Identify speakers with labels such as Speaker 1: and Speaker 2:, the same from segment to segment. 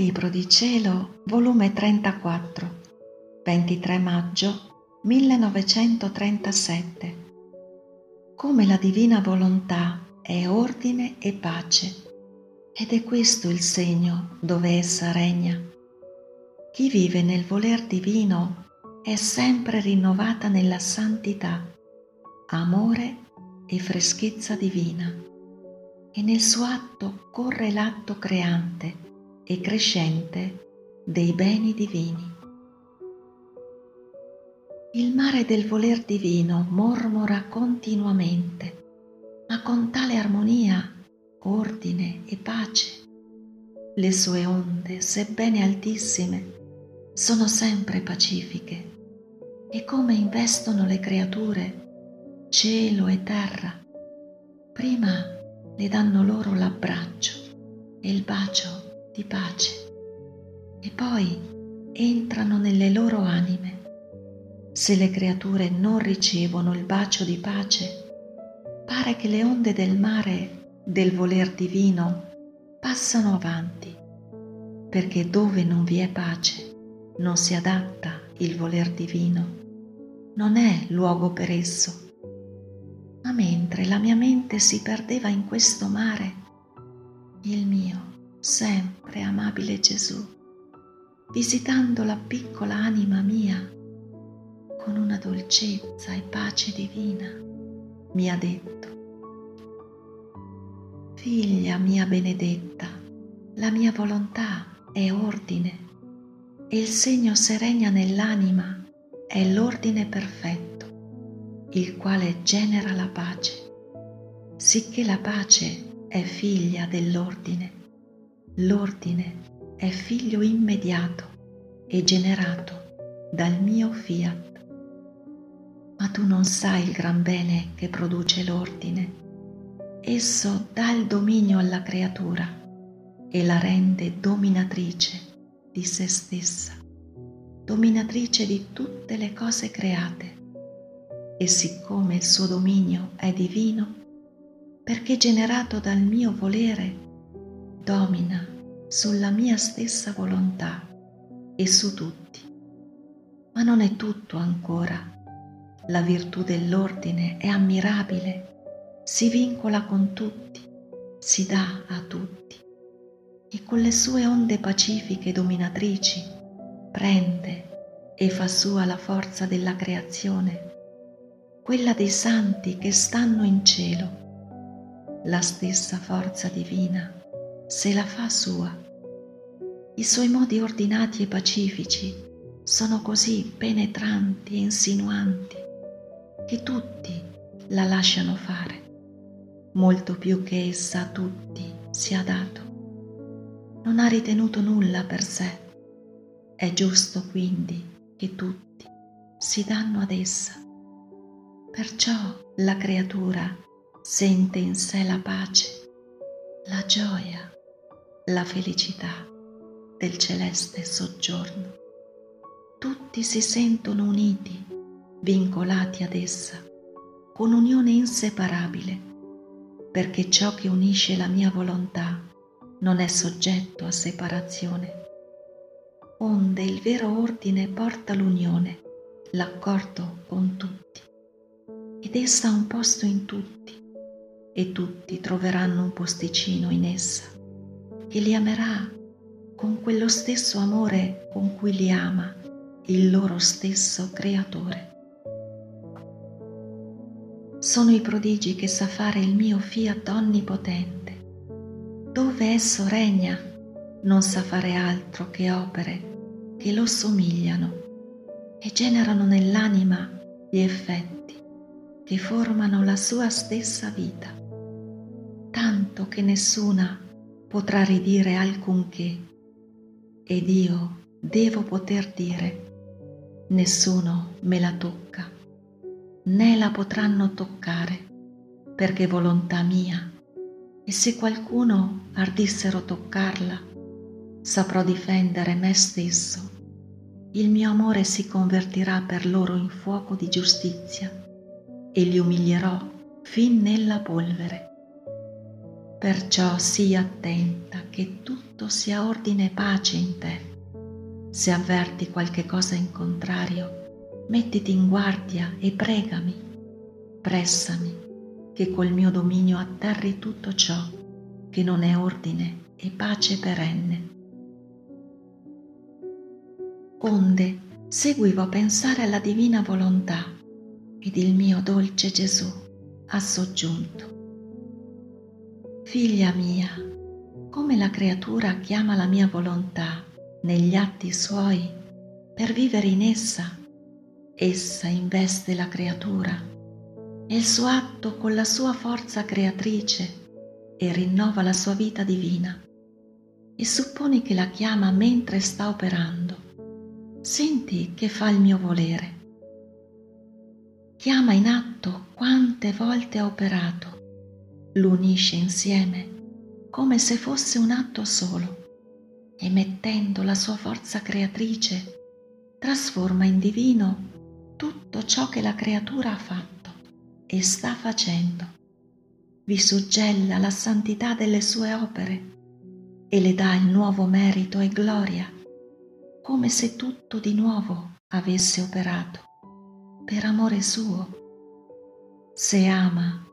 Speaker 1: Libro di Cielo, volume 34, 23 maggio 1937. Come la divina volontà è ordine e pace, ed è questo il segno dove essa regna. Chi vive nel voler divino è sempre rinnovata nella santità, amore e freschezza divina, e nel suo atto corre l'atto creante e crescente dei beni divini. Il mare del voler divino mormora continuamente, ma con tale armonia, ordine e pace. Le sue onde, sebbene altissime, sono sempre pacifiche e come investono le creature, cielo e terra, prima le danno loro l'abbraccio e il bacio di pace e poi entrano nelle loro anime. Se le creature non ricevono il bacio di pace, pare che le onde del mare del voler divino passano avanti, perché dove non vi è pace non si adatta il voler divino, non è luogo per esso. Ma mentre la mia mente si perdeva in questo mare, il mio sempre amabile Gesù, visitando la piccola anima mia con una dolcezza e pace divina, mi ha detto, Figlia mia benedetta, la mia volontà è ordine e il segno se regna nell'anima è l'ordine perfetto, il quale genera la pace, sicché la pace è figlia dell'ordine L'ordine è figlio immediato e generato dal mio fiat. Ma tu non sai il gran bene che produce l'ordine. Esso dà il dominio alla creatura e la rende dominatrice di se stessa, dominatrice di tutte le cose create. E siccome il suo dominio è divino, perché generato dal mio volere, domina sulla mia stessa volontà e su tutti. Ma non è tutto ancora. La virtù dell'ordine è ammirabile, si vincola con tutti, si dà a tutti e con le sue onde pacifiche dominatrici prende e fa sua la forza della creazione, quella dei santi che stanno in cielo, la stessa forza divina se la fa sua. I suoi modi ordinati e pacifici sono così penetranti e insinuanti che tutti la lasciano fare, molto più che essa a tutti sia dato. Non ha ritenuto nulla per sé. È giusto quindi che tutti si danno ad essa. Perciò la creatura sente in sé la pace, la gioia la felicità del celeste soggiorno. Tutti si sentono uniti, vincolati ad essa, con unione inseparabile, perché ciò che unisce la mia volontà non è soggetto a separazione. Onde il vero ordine porta l'unione, l'accordo con tutti, ed essa ha un posto in tutti, e tutti troveranno un posticino in essa che li amerà con quello stesso amore con cui li ama il loro stesso creatore. Sono i prodigi che sa fare il mio fiat onnipotente. Dove esso regna, non sa fare altro che opere che lo somigliano e generano nell'anima gli effetti che formano la sua stessa vita, tanto che nessuna potrà ridire alcunché. Ed io devo poter dire nessuno me la tocca né la potranno toccare perché volontà mia. E se qualcuno ardissero toccarla saprò difendere me stesso. Il mio amore si convertirà per loro in fuoco di giustizia e li umilierò fin nella polvere Perciò sii attenta che tutto sia ordine e pace in te. Se avverti qualche cosa in contrario, mettiti in guardia e pregami, pressami, che col mio dominio atterri tutto ciò che non è ordine e pace perenne. Onde seguivo a pensare alla divina volontà ed il mio dolce Gesù ha soggiunto. Figlia mia, come la creatura chiama la mia volontà negli atti suoi per vivere in essa, essa investe la creatura e il suo atto con la sua forza creatrice e rinnova la sua vita divina e supponi che la chiama mentre sta operando. Senti che fa il mio volere. Chiama in atto quante volte ha operato lo unisce insieme come se fosse un atto solo e mettendo la sua forza creatrice trasforma in divino tutto ciò che la creatura ha fatto e sta facendo. Vi suggella la santità delle sue opere e le dà il nuovo merito e gloria, come se tutto di nuovo avesse operato, per amore suo. Se ama,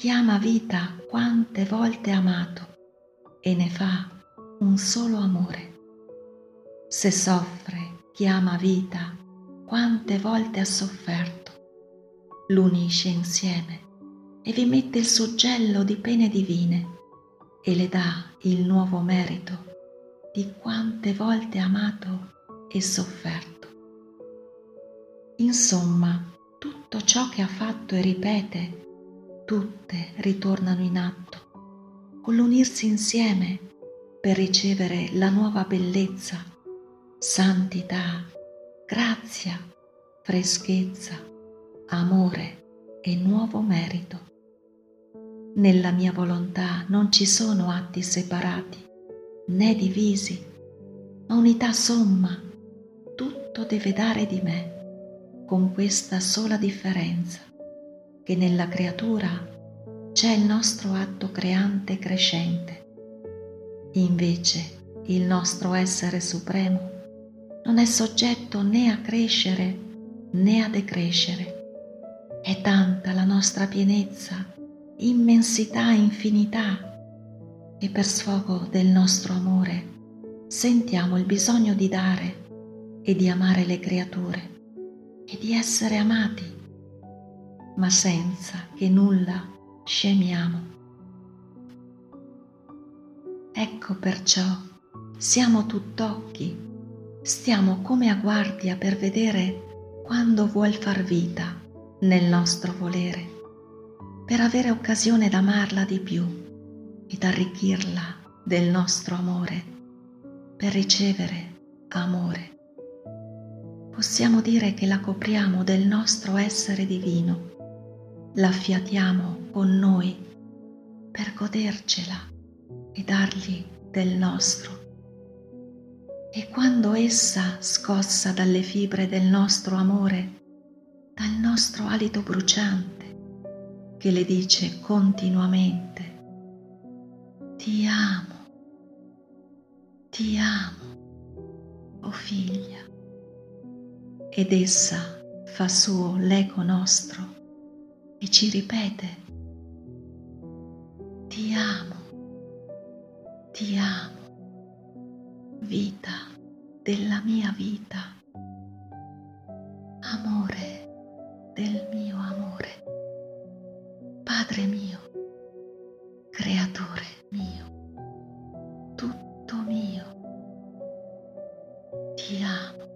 Speaker 1: chiama vita quante volte amato e ne fa un solo amore. Se soffre, chiama vita quante volte ha sofferto, l'unisce insieme e vi mette il suggello di pene divine e le dà il nuovo merito di quante volte amato e sofferto. Insomma, tutto ciò che ha fatto e ripete tutte ritornano in atto, con l'unirsi insieme per ricevere la nuova bellezza, santità, grazia, freschezza, amore e nuovo merito. Nella mia volontà non ci sono atti separati né divisi, ma unità somma, tutto deve dare di me, con questa sola differenza che nella creatura c'è il nostro atto creante crescente. Invece il nostro essere supremo non è soggetto né a crescere né a decrescere. È tanta la nostra pienezza, immensità infinità e per sfogo del nostro amore sentiamo il bisogno di dare e di amare le creature e di essere amati ma senza che nulla scemiamo. Ecco perciò siamo tutt'occhi, stiamo come a guardia per vedere quando vuol far vita nel nostro volere, per avere occasione d'amarla di più ed arricchirla del nostro amore, per ricevere amore. Possiamo dire che la copriamo del nostro essere divino l'affiatiamo con noi per godercela e dargli del nostro. E quando essa, scossa dalle fibre del nostro amore, dal nostro alito bruciante, che le dice continuamente, ti amo, ti amo, o oh figlia, ed essa fa suo l'eco nostro e ci ripete, ti amo, ti amo, vita della mia vita, amore del mio amore, Padre mio, creatore mio, tutto mio, ti amo.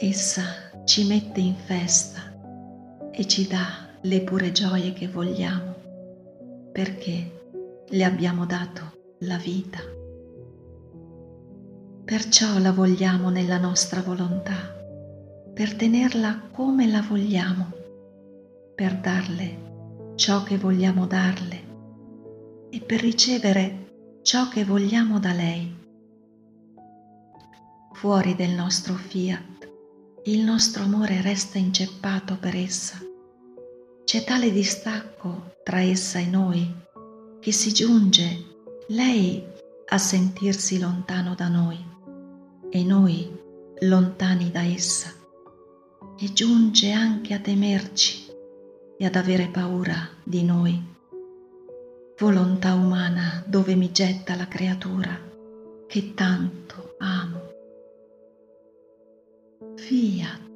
Speaker 1: Essa ci mette in festa e ci dà le pure gioie che vogliamo, perché le abbiamo dato la vita. Perciò la vogliamo nella nostra volontà, per tenerla come la vogliamo, per darle ciò che vogliamo darle e per ricevere ciò che vogliamo da lei. Fuori del nostro fiat, il nostro amore resta inceppato per essa C'è tale distacco tra essa e noi che si giunge lei a sentirsi lontano da noi e noi lontani da essa e giunge anche a temerci e ad avere paura di noi. Volontà umana dove mi getta la creatura che tanto amo. Fiat